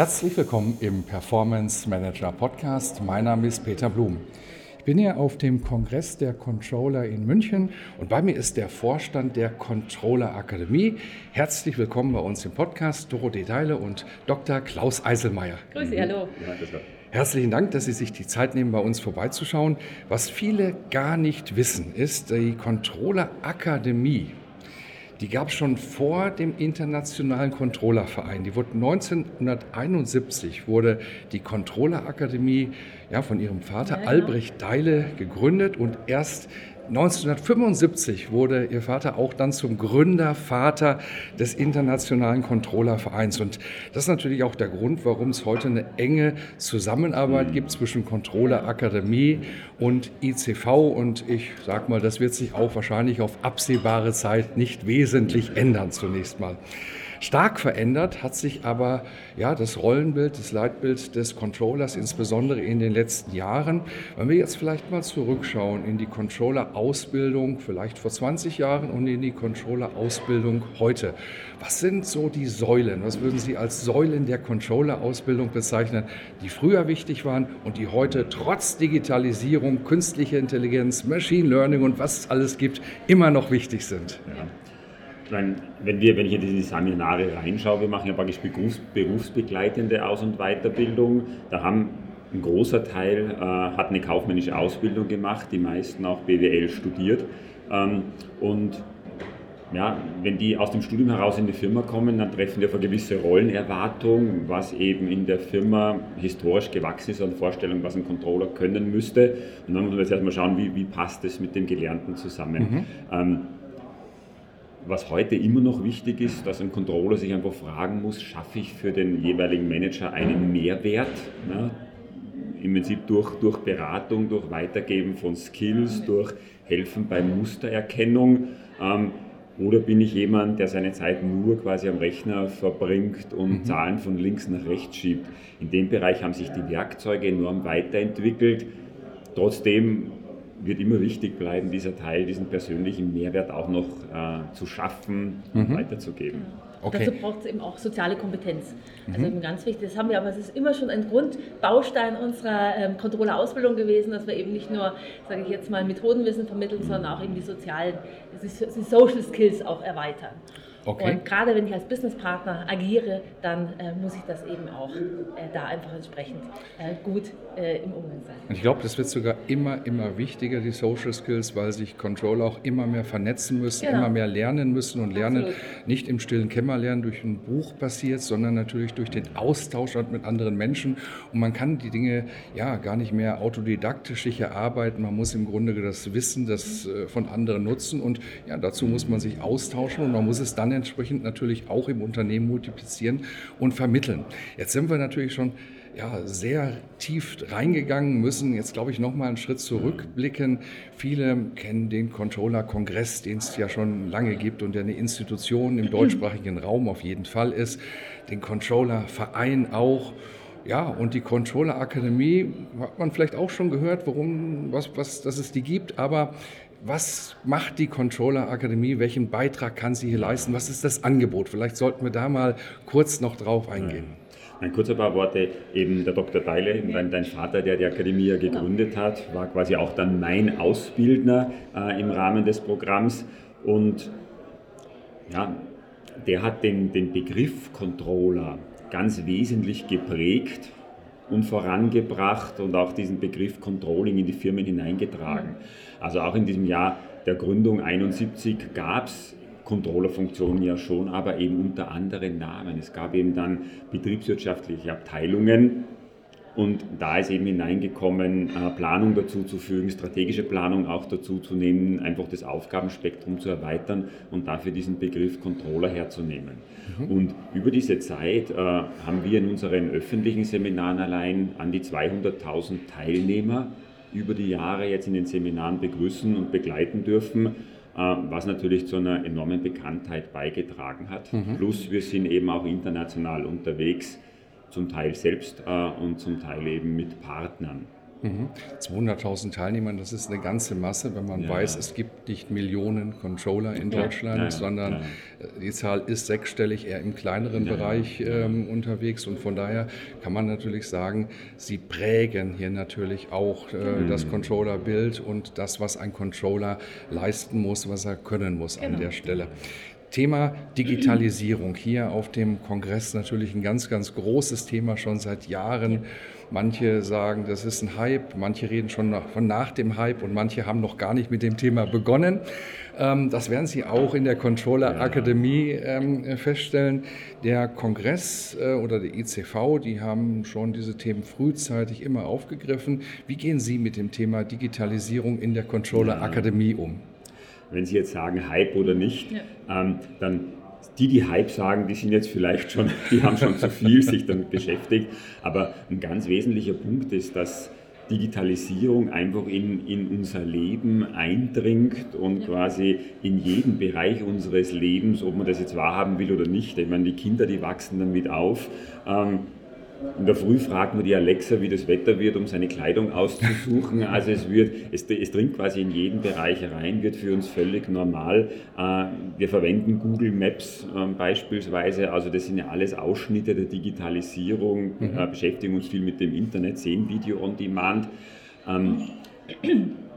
Herzlich willkommen im Performance Manager Podcast. Mein Name ist Peter Blum. Ich bin hier auf dem Kongress der Controller in München und bei mir ist der Vorstand der Controller Akademie. Herzlich willkommen bei uns im Podcast, Dorothee Deile und Dr. Klaus Eiselmeier. Grüße, hallo. Herzlichen Dank, dass Sie sich die Zeit nehmen, bei uns vorbeizuschauen. Was viele gar nicht wissen, ist, die Controller Akademie die gab es schon vor dem Internationalen Controllerverein. Die wurde 1971 wurde die Controllerakademie ja, von ihrem Vater ja, genau. Albrecht Deile gegründet und erst 1975 wurde ihr Vater auch dann zum Gründervater des Internationalen Controllervereins. Und das ist natürlich auch der Grund, warum es heute eine enge Zusammenarbeit gibt zwischen Controller Akademie und ICV. Und ich sage mal, das wird sich auch wahrscheinlich auf absehbare Zeit nicht wesentlich ändern zunächst mal. Stark verändert hat sich aber ja, das Rollenbild, das Leitbild des Controllers, insbesondere in den letzten Jahren. Wenn wir jetzt vielleicht mal zurückschauen in die Controller-Ausbildung, vielleicht vor 20 Jahren und in die Controller-Ausbildung heute. Was sind so die Säulen? Was würden Sie als Säulen der Controller-Ausbildung bezeichnen, die früher wichtig waren und die heute trotz Digitalisierung, künstlicher Intelligenz, Machine Learning und was es alles gibt, immer noch wichtig sind? Ja meine, wenn, wir, wenn ich in diese Seminare reinschaue, wir machen ja praktisch Berufs, berufsbegleitende Aus- und Weiterbildung. Da haben ein großer Teil äh, hat eine kaufmännische Ausbildung gemacht, die meisten auch BWL studiert. Ähm, und ja, wenn die aus dem Studium heraus in die Firma kommen, dann treffen die auf eine gewisse Rollenerwartung, was eben in der Firma historisch gewachsen ist an Vorstellung, was ein Controller können müsste. Und dann muss man jetzt erstmal schauen, wie, wie passt es mit dem Gelernten zusammen. Mhm. Ähm, was heute immer noch wichtig ist, dass ein Controller sich einfach fragen muss, schaffe ich für den jeweiligen Manager einen Mehrwert? Ne? Im Prinzip durch, durch Beratung, durch Weitergeben von Skills, durch Helfen bei Mustererkennung. Ähm, oder bin ich jemand, der seine Zeit nur quasi am Rechner verbringt und mhm. Zahlen von links nach rechts schiebt? In dem Bereich haben sich die Werkzeuge enorm weiterentwickelt. Trotzdem wird immer wichtig bleiben, dieser Teil, diesen persönlichen Mehrwert auch noch äh, zu schaffen und mhm. weiterzugeben. Okay. Dazu braucht es eben auch soziale Kompetenz. Also mhm. eben ganz wichtig, das haben wir, aber es ist immer schon ein Grundbaustein unserer ähm, Controller-Ausbildung gewesen, dass wir eben nicht nur, sage ich jetzt mal, Methodenwissen vermitteln, mhm. sondern auch eben die sozialen, die Social Skills auch erweitern. Okay. Und gerade wenn ich als Businesspartner agiere, dann äh, muss ich das eben auch äh, da einfach entsprechend äh, gut äh, im Umgang sein. Und ich glaube, das wird sogar immer, immer wichtiger, die Social Skills, weil sich Controller auch immer mehr vernetzen müssen, genau. immer mehr lernen müssen und lernen Absolut. nicht im stillen Kämmerlernen durch ein Buch passiert, sondern natürlich durch den Austausch mit anderen Menschen. Und man kann die Dinge ja gar nicht mehr autodidaktisch sich erarbeiten. Man muss im Grunde das Wissen das äh, von anderen nutzen und ja, dazu muss man sich austauschen und man muss es dann dann entsprechend natürlich auch im Unternehmen multiplizieren und vermitteln. Jetzt sind wir natürlich schon ja, sehr tief reingegangen, müssen jetzt, glaube ich, noch mal einen Schritt zurückblicken. Viele kennen den Controller-Kongress, den es ja schon lange gibt und der eine Institution im deutschsprachigen Raum auf jeden Fall ist. Den Controller-Verein auch. Ja, und die Controller Akademie hat man vielleicht auch schon gehört, warum, was, was, dass es die gibt, aber was macht die Controller Akademie? Welchen Beitrag kann sie hier leisten? Was ist das Angebot? Vielleicht sollten wir da mal kurz noch drauf eingehen. Ein kurzer paar Worte, eben der Dr. Deile, dein, dein Vater, der die Akademie ja gegründet hat, war quasi auch dann mein Ausbildner äh, im Rahmen des Programms und ja, der hat den, den Begriff Controller ganz wesentlich geprägt und vorangebracht und auch diesen Begriff Controlling in die Firmen hineingetragen. Also auch in diesem Jahr der Gründung 71 gab es Controllerfunktionen ja schon, aber eben unter anderen Namen. Es gab eben dann betriebswirtschaftliche Abteilungen Und da ist eben hineingekommen, äh, Planung dazu zu fügen, strategische Planung auch dazu zu nehmen, einfach das Aufgabenspektrum zu erweitern und dafür diesen Begriff Controller herzunehmen. Mhm. Und über diese Zeit äh, haben wir in unseren öffentlichen Seminaren allein an die 200.000 Teilnehmer über die Jahre jetzt in den Seminaren begrüßen und begleiten dürfen, äh, was natürlich zu einer enormen Bekanntheit beigetragen hat. Mhm. Plus wir sind eben auch international unterwegs zum Teil selbst äh, und zum Teil eben mit Partnern. Mhm. 200.000 Teilnehmer, das ist eine ganze Masse, wenn man ja. weiß, es gibt nicht Millionen Controller in ja. Deutschland, ja, sondern äh, die Zahl ist sechsstellig, eher im kleineren Bereich ähm, unterwegs. Und von daher kann man natürlich sagen, sie prägen hier natürlich auch äh, mhm. das Controller-Bild und das, was ein Controller leisten muss, was er können muss genau. an der Stelle. Thema Digitalisierung hier auf dem Kongress natürlich ein ganz, ganz großes Thema schon seit Jahren. Manche sagen, das ist ein Hype, manche reden schon von nach dem Hype und manche haben noch gar nicht mit dem Thema begonnen. Ähm, das werden Sie auch in der Controller Akademie ähm, feststellen. Der Kongress äh, oder der ICV, die haben schon diese Themen frühzeitig immer aufgegriffen. Wie gehen Sie mit dem Thema Digitalisierung in der Controller Akademie um? wenn Sie jetzt sagen Hype oder nicht, ja. ähm, dann die, die Hype sagen, die sind jetzt vielleicht schon, die haben schon zu viel sich damit beschäftigt. Aber ein ganz wesentlicher Punkt ist, dass Digitalisierung einfach in, in unser Leben eindringt und quasi in jeden Bereich unseres Lebens, ob man das jetzt wahrhaben will oder nicht. Ich meine, die Kinder, die wachsen damit auf. Ähm, in der Früh fragt man die Alexa, wie das Wetter wird, um seine Kleidung auszusuchen. Also es wird, es, es dringt quasi in jeden Bereich rein, wird für uns völlig normal. Äh, wir verwenden Google Maps ähm, beispielsweise, also das sind ja alles Ausschnitte der Digitalisierung, mhm. Äh, beschäftigen uns viel mit dem Internet, sehen Video on Demand.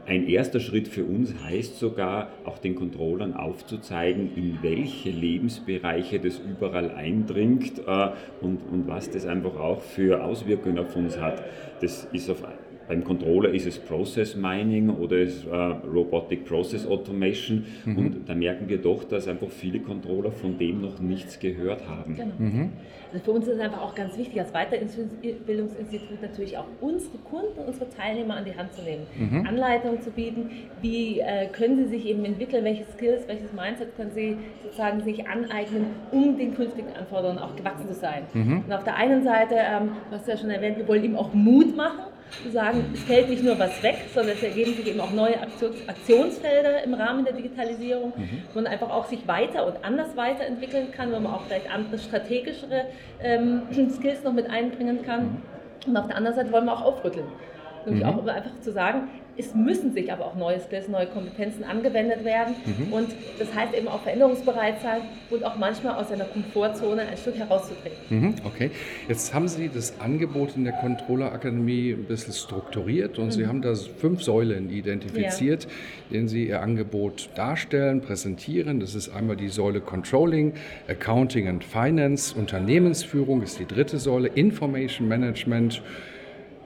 Ein erster Schritt für uns heißt sogar, auch den Controllern aufzuzeigen, in welche Lebensbereiche das überall eindringt äh, und, und was das einfach auch für Auswirkungen auf uns hat. Das ist auf beim Controller ist es Process Mining oder ist äh, Robotic Process Automation. Mhm. Und da merken wir doch, dass einfach viele Controller von dem noch nichts gehört haben. Genau. Mhm. Also für uns ist es einfach auch ganz wichtig, als Weiterbildungsinstitut natürlich auch unsere Kunden, unsere Teilnehmer an die Hand zu nehmen, mhm. Anleitungen zu bieten, wie äh, können sie sich eben entwickeln, welche Skills, welches Mindset können sie sozusagen sich aneignen, um den künftigen Anforderungen auch gewachsen zu sein. Mhm. Und auf der einen Seite, ähm, du hast ja schon erwähnt, wir wollen ihm auch Mut machen sagen, es fällt nicht nur was weg, sondern es ergeben sich eben auch neue Aktionsfelder im Rahmen der Digitalisierung, mhm. wo man einfach auch sich weiter und anders weiterentwickeln kann, wo man auch vielleicht andere strategischere ähm, Skills noch mit einbringen kann. Mhm. Und auf der anderen Seite wollen wir auch aufrütteln. Nämlich mhm. auch einfach zu sagen, es müssen sich aber auch neue Skills, neue Kompetenzen angewendet werden. Mhm. Und das heißt eben auch veränderungsbereit sein und auch manchmal aus seiner Komfortzone ein Stück herauszutreten. Mhm, okay. Jetzt haben Sie das Angebot in der Controller Akademie ein bisschen strukturiert und mhm. Sie haben da fünf Säulen identifiziert, ja. denen Sie Ihr Angebot darstellen, präsentieren. Das ist einmal die Säule Controlling, Accounting and Finance, Unternehmensführung ist die dritte Säule, Information Management,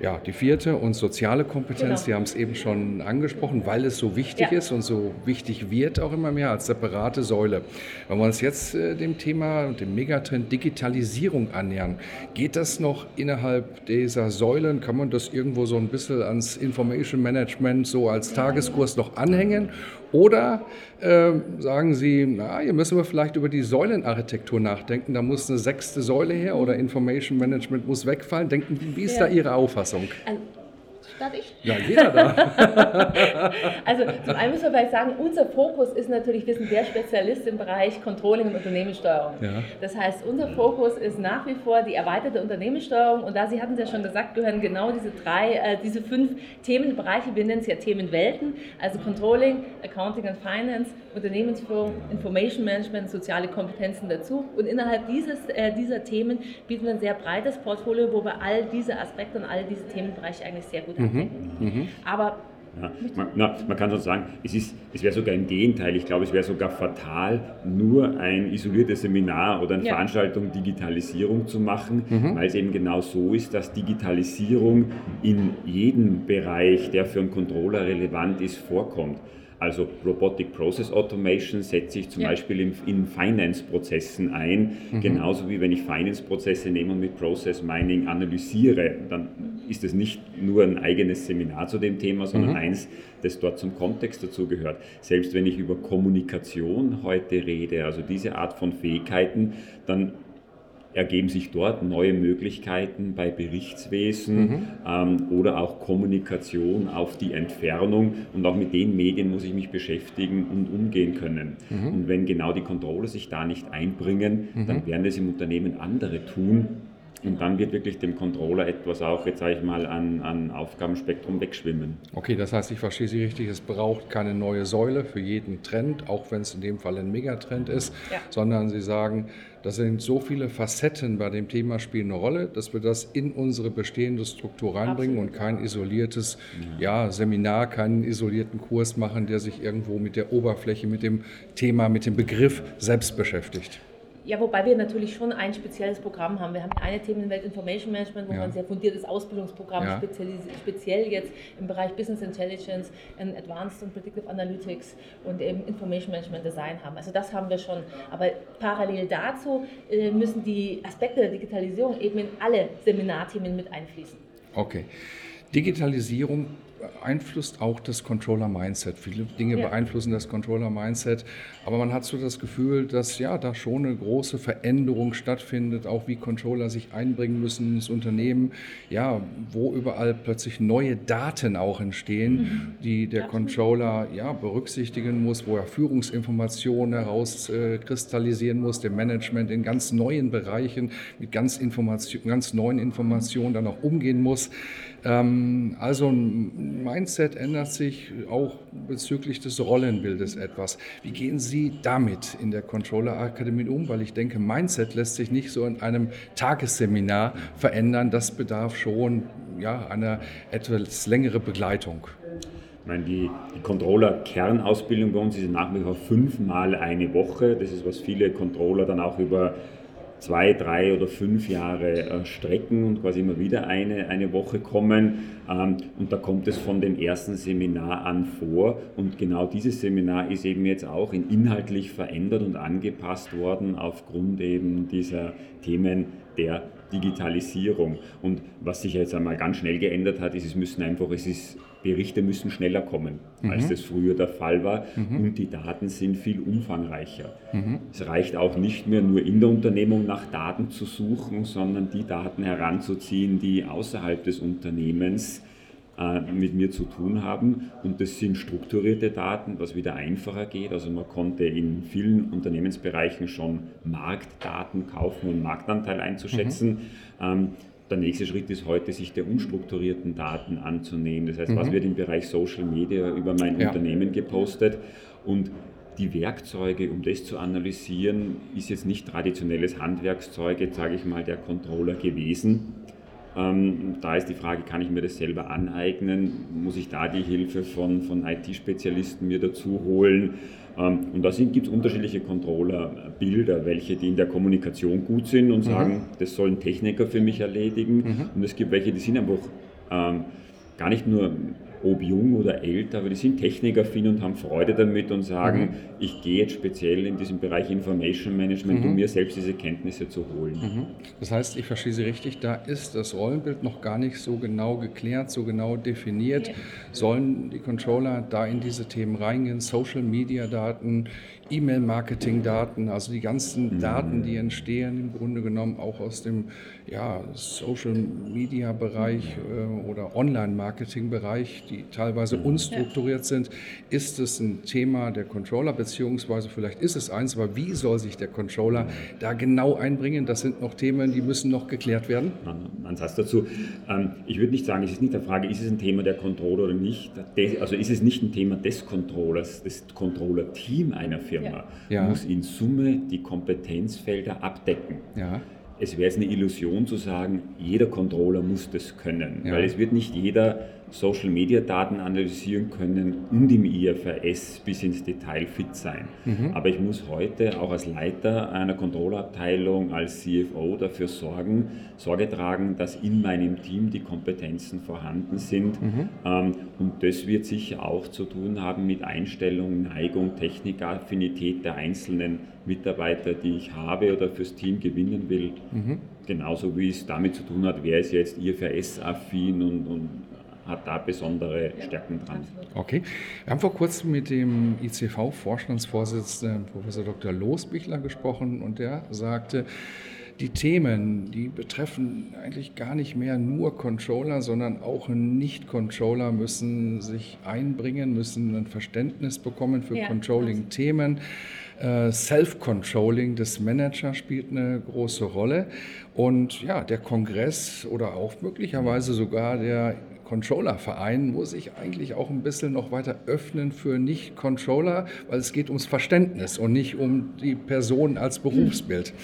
ja, die vierte und soziale Kompetenz, genau. Sie haben es eben schon angesprochen, weil es so wichtig ja. ist und so wichtig wird auch immer mehr als separate Säule. Wenn wir uns jetzt äh, dem Thema, dem Megatrend Digitalisierung annähern, geht das noch innerhalb dieser Säulen? Kann man das irgendwo so ein bisschen ans Information Management so als Tageskurs noch anhängen? Oder äh, sagen Sie, na, hier müssen wir vielleicht über die Säulenarchitektur nachdenken, da muss eine sechste Säule her oder Information Management muss wegfallen. Denken, wie ist ja. da Ihre Auffassung? Also Darf ich? Ja, jeder da. also zum einen müssen wir vielleicht sagen, unser Fokus ist natürlich, wir sind der Spezialist im Bereich Controlling und Unternehmenssteuerung. Ja. Das heißt, unser Fokus ist nach wie vor die erweiterte Unternehmenssteuerung und da, Sie hatten es ja schon gesagt, gehören genau diese drei, äh, diese fünf Themenbereiche, wir nennen es ja Themenwelten, also Controlling, Accounting and Finance, Unternehmensführung, Information Management, soziale Kompetenzen dazu und innerhalb dieses, äh, dieser Themen bieten wir ein sehr breites Portfolio, wo wir all diese Aspekte und all diese Themenbereiche eigentlich sehr gut haben. Mhm. Mhm. Aber ja, man, na, man, kann schon sagen, es, es wäre sogar im Gegenteil. Ich glaube, es wäre sogar fatal, nur ein isoliertes Seminar oder eine ja. Veranstaltung Digitalisierung zu machen, mhm. weil es eben genau so ist, dass Digitalisierung in jedem Bereich, der für einen Controller relevant ist, vorkommt. Also Robotic Process Automation setze ich zum ja. Beispiel in, in Finance-Prozessen ein, mhm. genauso wie wenn ich Finance-Prozesse nehme und mit Process Mining analysiere. Dann ist es nicht nur ein eigenes Seminar zu dem Thema, sondern mhm. eins, das dort zum Kontext dazu gehört. Selbst wenn ich über Kommunikation heute rede, also diese Art von Fähigkeiten, dann ergeben sich dort neue Möglichkeiten bei Berichtswesen mhm. ähm, oder auch Kommunikation auf die Entfernung und auch mit den Medien muss ich mich beschäftigen und umgehen können. Mhm. Und wenn genau die Controller sich da nicht einbringen, mhm. dann werden es im Unternehmen andere tun, und dann wird wirklich dem Controller etwas auch, jetzt sage ich mal, an, an Aufgabenspektrum wegschwimmen. Okay, das heißt, ich verstehe Sie richtig, es braucht keine neue Säule für jeden Trend, auch wenn es in dem Fall ein Megatrend ist, ja. sondern Sie sagen, da sind so viele Facetten bei dem Thema spielen eine Rolle, dass wir das in unsere bestehende Struktur reinbringen Absolut. und kein isoliertes ja. ja, Seminar, keinen isolierten Kurs machen, der sich irgendwo mit der Oberfläche, mit dem Thema, mit dem Begriff selbst beschäftigt. Ja, wobei wir natürlich schon ein spezielles Programm haben. Wir haben eine Themenwelt Information Management, wo ja. wir ein sehr fundiertes Ausbildungsprogramm ja. speziell jetzt im Bereich Business Intelligence, Advanced und Predictive Analytics und eben Information Management Design haben. Also das haben wir schon. Aber parallel dazu äh, müssen die Aspekte der Digitalisierung eben in alle Seminarthemen mit einfließen. Okay. Digitalisierung beeinflusst auch das Controller-Mindset. Viele Dinge ja. beeinflussen das Controller-Mindset, aber man hat so das Gefühl, dass ja da schon eine große Veränderung stattfindet, auch wie Controller sich einbringen müssen ins Unternehmen, ja, wo überall plötzlich neue Daten auch entstehen, mhm. die der Absolut. Controller ja berücksichtigen muss, wo er Führungsinformationen herauskristallisieren äh, muss, dem Management in ganz neuen Bereichen mit ganz, Information, ganz neuen Informationen dann auch umgehen muss. Ähm, also ein Mindset ändert sich auch bezüglich des Rollenbildes etwas. Wie gehen Sie damit in der Controller Akademie um? Weil ich denke, Mindset lässt sich nicht so in einem Tagesseminar verändern. Das bedarf schon ja, einer etwas längere Begleitung. Ich meine, die, die Controller-Kernausbildung bei uns ist nach wie vor fünfmal eine Woche. Das ist, was viele Controller dann auch über zwei, drei oder fünf Jahre äh, strecken und quasi immer wieder eine, eine Woche kommen. Ähm, und da kommt es von dem ersten Seminar an vor. Und genau dieses Seminar ist eben jetzt auch in inhaltlich verändert und angepasst worden aufgrund eben dieser Themen der Digitalisierung. Und was sich jetzt einmal ganz schnell geändert hat, ist, es müssen einfach, es ist Berichte müssen schneller kommen, mhm. als das früher der Fall war mhm. und die Daten sind viel umfangreicher. Mhm. Es reicht auch nicht mehr nur in der Unternehmung nach Daten zu suchen, sondern die Daten heranzuziehen, die außerhalb des Unternehmens mit mir zu tun haben. Und das sind strukturierte Daten, was wieder einfacher geht. Also man konnte in vielen Unternehmensbereichen schon Marktdaten kaufen und Marktanteil einzuschätzen. Mhm. Ähm, der nächste Schritt ist heute, sich der unstrukturierten Daten anzunehmen. Das heißt, mhm. was wird im Bereich Social Media über mein ja. Unternehmen gepostet und die Werkzeuge, um das zu analysieren, ist jetzt nicht traditionelles Handwerkszeug, jetzt sage ich mal, der Controller gewesen. Ähm, da ist die Frage, kann ich mir das selber aneignen? Muss ich da die Hilfe von, von IT-Spezialisten mir dazu holen? Ähm, und da gibt es unterschiedliche Controller-Bilder, welche die in der Kommunikation gut sind und mhm. sagen, mhm. das sollen Techniker für mich erledigen. Mhm. Und es gibt welche, die sind einfach ähm, gar nicht nur ob jung oder älter, aber die sind technikaffin und haben Freude damit und sagen, mhm. ich gehe jetzt speziell in diesem Bereich Information Management, mhm. um mir selbst diese Kenntnisse zu holen. Mhm. Das heißt, ich verstehe Sie richtig, da ist das Rollenbild noch gar nicht so genau geklärt, so genau definiert. Sollen die Controller da in diese Themen reingehen, Social Media Daten, E-Mail-Marketing-Daten, also die ganzen mhm. Daten, die entstehen, im Grunde genommen auch aus dem ja, Social-Media-Bereich äh, oder Online-Marketing-Bereich, die teilweise mhm. unstrukturiert sind. Ist es ein Thema der Controller, beziehungsweise vielleicht ist es eins, aber wie soll sich der Controller da genau einbringen? Das sind noch Themen, die müssen noch geklärt werden. Ein Satz dazu. Ähm, ich würde nicht sagen, es ist nicht der Frage, ist es ein Thema der Controller oder nicht. Also ist es nicht ein Thema des Controllers, des Controller-Team einer Firma. Firma ja. muss in Summe die Kompetenzfelder abdecken. Ja. Es wäre jetzt eine Illusion zu sagen, jeder Controller muss das können, ja. weil es wird nicht jeder Social-Media-Daten analysieren können und im IFRS bis ins Detail fit sein. Mhm. Aber ich muss heute auch als Leiter einer Kontrollabteilung, als CFO dafür sorgen, Sorge tragen, dass in meinem Team die Kompetenzen vorhanden sind. Mhm. Ähm, und das wird sicher auch zu tun haben mit Einstellung, Neigung, Technikaffinität der einzelnen Mitarbeiter, die ich habe oder fürs Team gewinnen will. Mhm. Genauso wie es damit zu tun hat, wer ist jetzt IFRS-affin und, und hat da besondere Stärken dran. Okay. Wir haben vor kurzem mit dem ICV-Vorstandsvorsitzenden Professor Dr. Losbichler gesprochen und der sagte, die Themen, die betreffen eigentlich gar nicht mehr nur Controller, sondern auch Nicht-Controller müssen sich einbringen, müssen ein Verständnis bekommen für ja, Controlling-Themen. Äh, Self-Controlling des Managers spielt eine große Rolle. Und ja, der Kongress oder auch möglicherweise sogar der Controller-Verein muss sich eigentlich auch ein bisschen noch weiter öffnen für Nicht-Controller, weil es geht ums Verständnis und nicht um die Person als Berufsbild.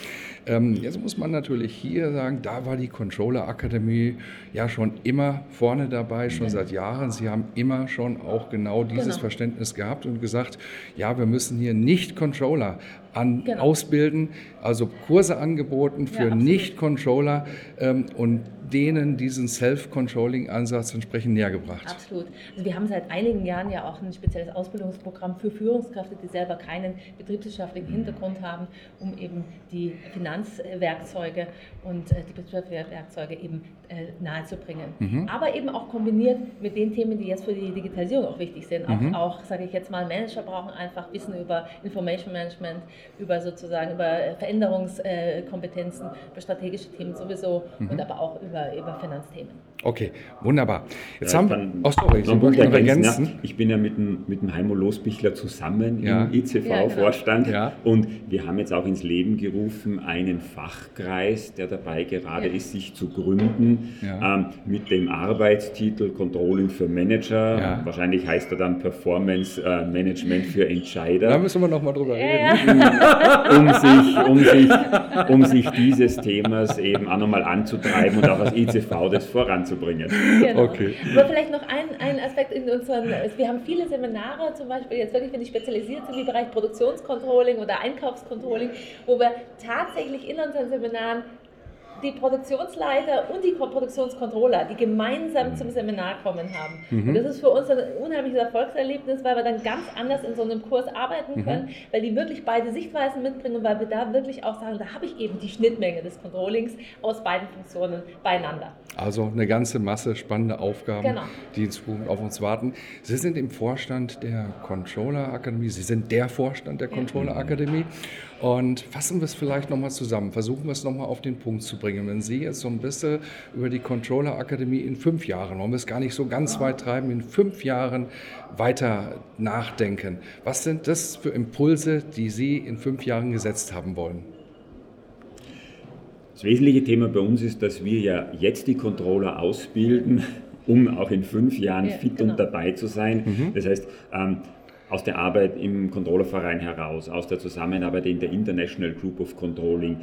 Ähm, jetzt muss man natürlich hier sagen, da war die Controller Akademie ja schon immer vorne dabei, schon seit Jahren. Sie haben immer schon auch genau dieses genau. Verständnis gehabt und gesagt, ja, wir müssen hier nicht Controller an, genau. ausbilden, also Kurse angeboten für ja, Nicht-Controller ähm, und denen diesen Self-Controlling-Ansatz entsprechend näher gebracht. Absolut. Also wir haben seit einigen Jahren ja auch ein spezielles Ausbildungsprogramm für Führungskräfte, die selber keinen betriebswirtschaftlichen Hintergrund haben, um eben die Finanzwerkzeuge und äh, die Betriebswerkzeuge eben nahezubringen. Mhm. Aber eben auch kombiniert mit den Themen, die jetzt für die Digitalisierung auch wichtig sind. Mhm. Auch, auch sage ich jetzt mal, Manager brauchen einfach Wissen über Information Management, über sozusagen über Veränderungskompetenzen, über strategische Themen sowieso mhm. und aber auch über, über Finanzthemen. Okay, wunderbar. Jetzt ja, haben wir. Oh, sorry, Sie noch ergänzen. Ja, ich bin ja mit dem, mit dem Heimo Losbichler zusammen ja. im ICV-Vorstand genau. und wir haben jetzt auch ins Leben gerufen einen Fachkreis, der dabei gerade ist, sich zu gründen ähm, mit dem Arbeitstitel Controlling für Manager. Wahrscheinlich heißt er dann Performance äh, Management für Entscheider. Da müssen wir nochmal drüber reden. Um, um, sich, um, sich, um sich dieses Themas eben auch nochmal anzutreiben und auch als ICV das voranzubringen. Genau. Okay. Aber vielleicht noch ein, ein Aspekt in unseren, wir haben viele Seminare, zum Beispiel jetzt wirklich, wenn die spezialisiert sind im Bereich Produktionscontrolling oder Einkaufscontrolling, wo wir tatsächlich in unseren Seminaren die Produktionsleiter und die Produktionscontroller, die gemeinsam mhm. zum Seminar kommen haben. Mhm. Und das ist für uns ein unheimliches Erfolgserlebnis, weil wir dann ganz anders in so einem Kurs arbeiten mhm. können, mhm. weil die wirklich beide Sichtweisen mitbringen und weil wir da wirklich auch sagen, da habe ich eben die Schnittmenge des Controllings aus beiden Funktionen beieinander. Also eine ganze Masse spannende Aufgaben, genau. die in Zukunft auf uns warten. Sie sind im Vorstand der Controller Akademie, Sie sind der Vorstand der Controller Akademie. Und fassen wir es vielleicht nochmal zusammen, versuchen wir es nochmal auf den Punkt zu bringen. Wenn Sie jetzt so ein bisschen über die Controller Akademie in fünf Jahren, wollen wir es gar nicht so ganz weit treiben, in fünf Jahren weiter nachdenken. Was sind das für Impulse, die Sie in fünf Jahren gesetzt haben wollen? Das wesentliche Thema bei uns ist, dass wir ja jetzt die Controller ausbilden, um auch in fünf Jahren ja, fit genau. und dabei zu sein. Mhm. Das heißt, ähm, aus der Arbeit im Controllerverein heraus, aus der Zusammenarbeit in der International Group of Controlling,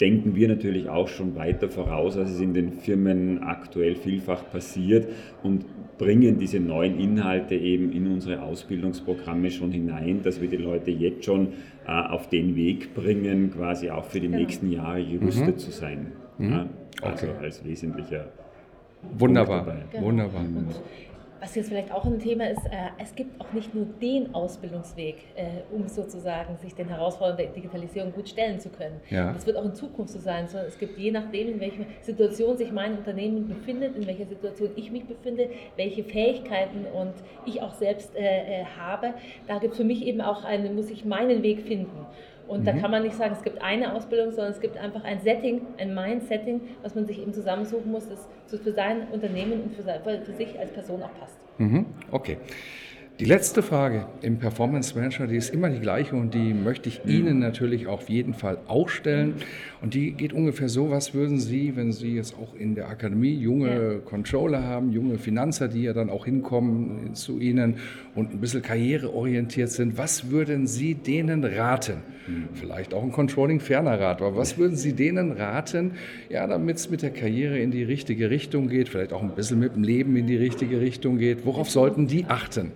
denken wir natürlich auch schon weiter voraus, als es in den Firmen aktuell vielfach passiert und bringen diese neuen Inhalte eben in unsere Ausbildungsprogramme schon hinein, dass wir die Leute jetzt schon äh, auf den Weg bringen, quasi auch für die genau. nächsten Jahre gerüstet mhm. zu sein. Mhm. Ja, also okay. als wesentlicher. Wunderbar, genau. wunderbar. Und was jetzt vielleicht auch ein Thema ist, äh, es gibt auch nicht nur den Ausbildungsweg, äh, um sozusagen sich den Herausforderungen der Digitalisierung gut stellen zu können. Ja. Das wird auch in Zukunft so sein, sondern es gibt je nachdem, in welcher Situation sich mein Unternehmen befindet, in welcher Situation ich mich befinde, welche Fähigkeiten und ich auch selbst äh, äh habe, da gibt es für mich eben auch eine, muss ich meinen Weg finden. Und mhm. da kann man nicht sagen, es gibt eine Ausbildung, sondern es gibt einfach ein Setting, ein Mind-Setting, was man sich eben zusammensuchen muss, das für sein Unternehmen und für, für sich als Person auch passt. Mhm. Okay. Die letzte Frage im Performance Manager, die ist immer die gleiche und die möchte ich Ihnen natürlich auf jeden Fall auch stellen. Und die geht ungefähr so, was würden Sie, wenn Sie jetzt auch in der Akademie junge ja. Controller haben, junge Finanzer, die ja dann auch hinkommen zu Ihnen und ein bisschen karriereorientiert sind, was würden Sie denen raten? Vielleicht auch ein Controlling ferner Rat, aber was würden Sie denen raten, ja, damit es mit der Karriere in die richtige Richtung geht, vielleicht auch ein bisschen mit dem Leben in die richtige Richtung geht? Worauf sollten die achten?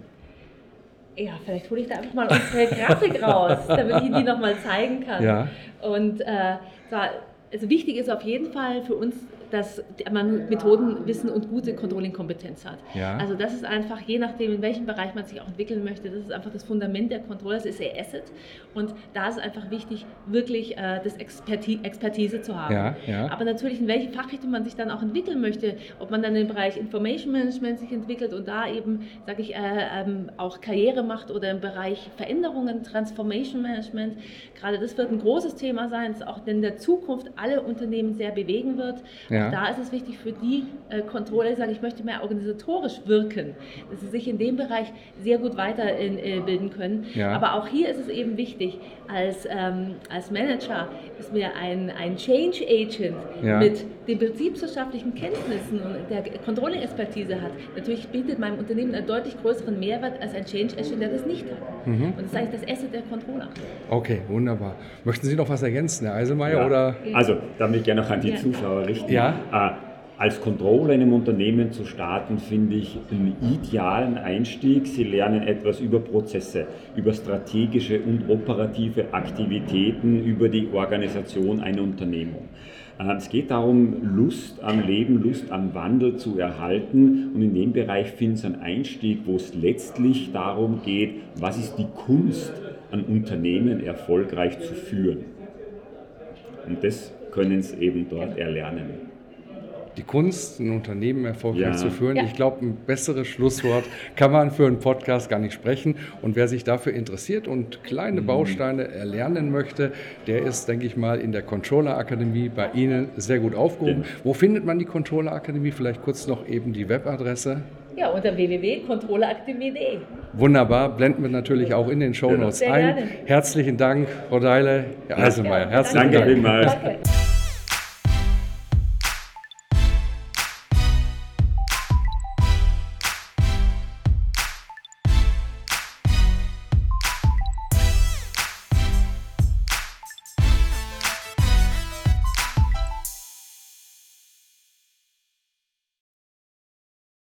Ja, vielleicht hole ich da einfach mal unsere Grafik raus, damit ich die nochmal zeigen kann. Ja. Und äh, zwar, also wichtig ist auf jeden Fall für uns dass man Methoden, Wissen und gute Controlling-Kompetenz hat. Ja. Also das ist einfach, je nachdem, in welchem Bereich man sich auch entwickeln möchte, das ist einfach das Fundament der Kontrolle, das ist ihr Asset. Und da ist einfach wichtig, wirklich äh, das Experti Expertise zu haben. Ja, ja. Aber natürlich, in welche Fachrichtung man sich dann auch entwickeln möchte, ob man dann im Bereich Information Management sich entwickelt und da eben, sage ich, äh, ähm, auch Karriere macht oder im Bereich Veränderungen, Transformation Management. Gerade das wird ein großes Thema sein, das auch in der Zukunft alle Unternehmen sehr bewegen wird. Ja. Ja. Da ist es wichtig für die äh, Controller, die sagen, ich möchte mehr organisatorisch wirken, dass sie sich in dem Bereich sehr gut weiterbilden äh, können. Ja. Aber auch hier ist es eben wichtig, als, ähm, als Manager ist mir ein, ein Change Agent ja. mit den betriebswirtschaftlichen Kenntnissen und der Controlling-Expertise hat, natürlich bietet meinem Unternehmen einen deutlich größeren Mehrwert als ein Change Agent, der das nicht hat. Mhm. Und das ist eigentlich das Asset der Controller. Okay, wunderbar. Möchten Sie noch was ergänzen, Herr Eiselmeier? Ja. Oder? Also, da möchte ich gerne noch an die Zuschauer richten. Ja. Äh, als Controller in einem Unternehmen zu starten, finde ich einen idealen Einstieg. Sie lernen etwas über Prozesse, über strategische und operative Aktivitäten, über die Organisation einer Unternehmung. Äh, es geht darum, Lust am Leben, Lust am Wandel zu erhalten. Und in dem Bereich finde ich einen Einstieg, wo es letztlich darum geht, was ist die Kunst, ein Unternehmen erfolgreich zu führen. Und das können Sie eben dort erlernen die Kunst, ein Unternehmen erfolgreich ja. zu führen. Ja. Ich glaube, ein besseres Schlusswort kann man für einen Podcast gar nicht sprechen. Und wer sich dafür interessiert und kleine mhm. Bausteine erlernen möchte, der ist, denke ich mal, in der Controller Akademie bei Ihnen sehr gut aufgehoben. Ja. Wo findet man die Controller Akademie? Vielleicht kurz noch eben die Webadresse. Ja, unter www.controllerakademie.de. Wunderbar, blenden wir natürlich auch in den Shownotes ein. Gerne. Herzlichen Dank, Frau Deile, Herr Eisenmeier. Herzlichen Dank. Danke vielmals.